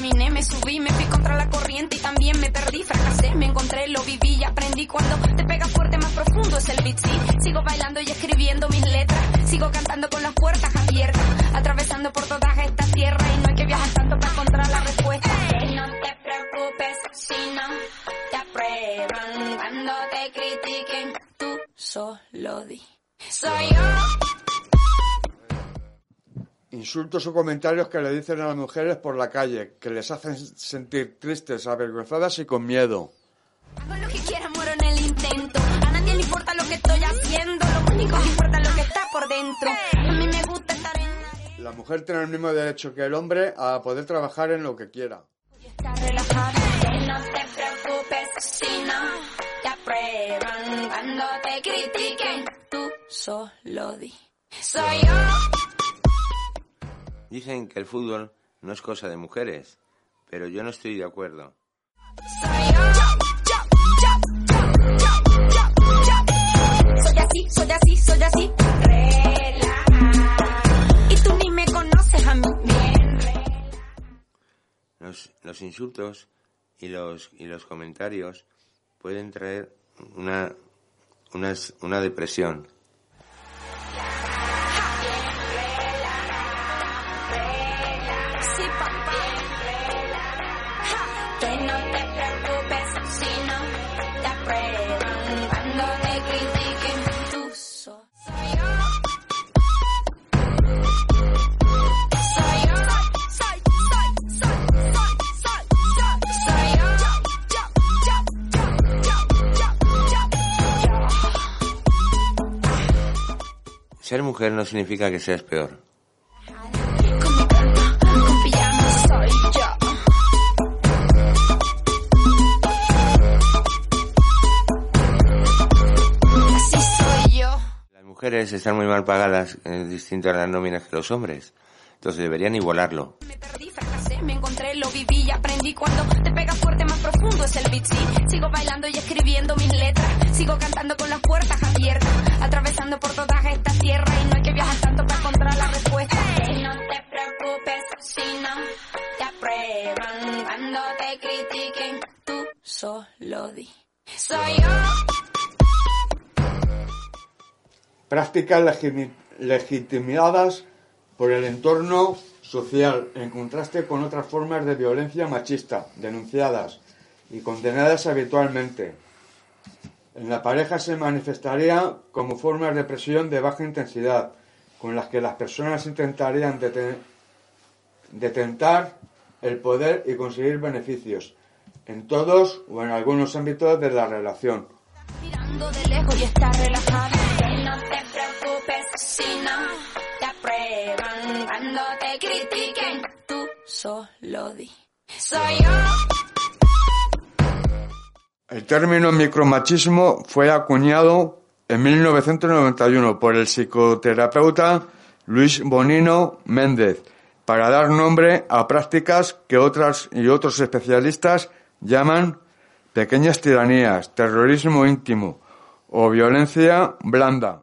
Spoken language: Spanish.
caminé, me subí, me fui contra la corriente y también me perdí, fracasé, me encontré, lo viví y aprendí. Cuando te pega fuerte, más profundo es el beat, sí. Sigo bailando y escribiendo mis letras, sigo cantando con las puertas abiertas, atravesando por todas estas tierras y no hay que viajar tanto para encontrar la respuesta. No te preocupes si no te aprueban, cuando te critiquen, tú solo di. Soy yo. Insultos o comentarios que le dicen a las mujeres por la calle, que les hacen sentir tristes, avergonzadas y con miedo. Hago lo que quiera, muero en el intento. A nadie le importa lo que estoy haciendo, lo único que importa es lo que está por dentro. A mí me gusta estar en la... mujer tiene el mismo derecho que el hombre a poder trabajar en lo que quiera. Estar relajada, no te preocupes si no te aprueban. Cuando te critiquen, tú solo di. Soy yo. Dicen que el fútbol no es cosa de mujeres, pero yo no estoy de acuerdo. Los, los insultos y los, y los comentarios pueden traer una, una, una depresión Ser mujer no significa que seas peor. Las mujeres están muy mal pagadas, es distinto a las nóminas que los hombres. Entonces deberían igualarlo. Me perdí, fracasé, me encontré, lo viví y aprendí. Cuando te pega fuerte, más profundo es el beat, sí. Sigo bailando y escribiendo mis letras. Sigo cantando con las puertas abiertas. Atravesando por todas estas tierras. Y no hay que viajar tanto para encontrar la respuesta. no te preocupes si no te aprueban. Cuando te critiquen, tú solo di. Soy yo. Prácticas legitimadas por el entorno social, en contraste con otras formas de violencia machista, denunciadas y condenadas habitualmente. En la pareja se manifestaría como formas de presión de baja intensidad, con las que las personas intentarían detentar el poder y conseguir beneficios, en todos o en algunos ámbitos de la relación. Si no cuando te critiquen, tú solo di. Soy yo. El término micromachismo fue acuñado en 1991 por el psicoterapeuta Luis Bonino Méndez para dar nombre a prácticas que otras y otros especialistas llaman pequeñas tiranías, terrorismo íntimo o violencia blanda.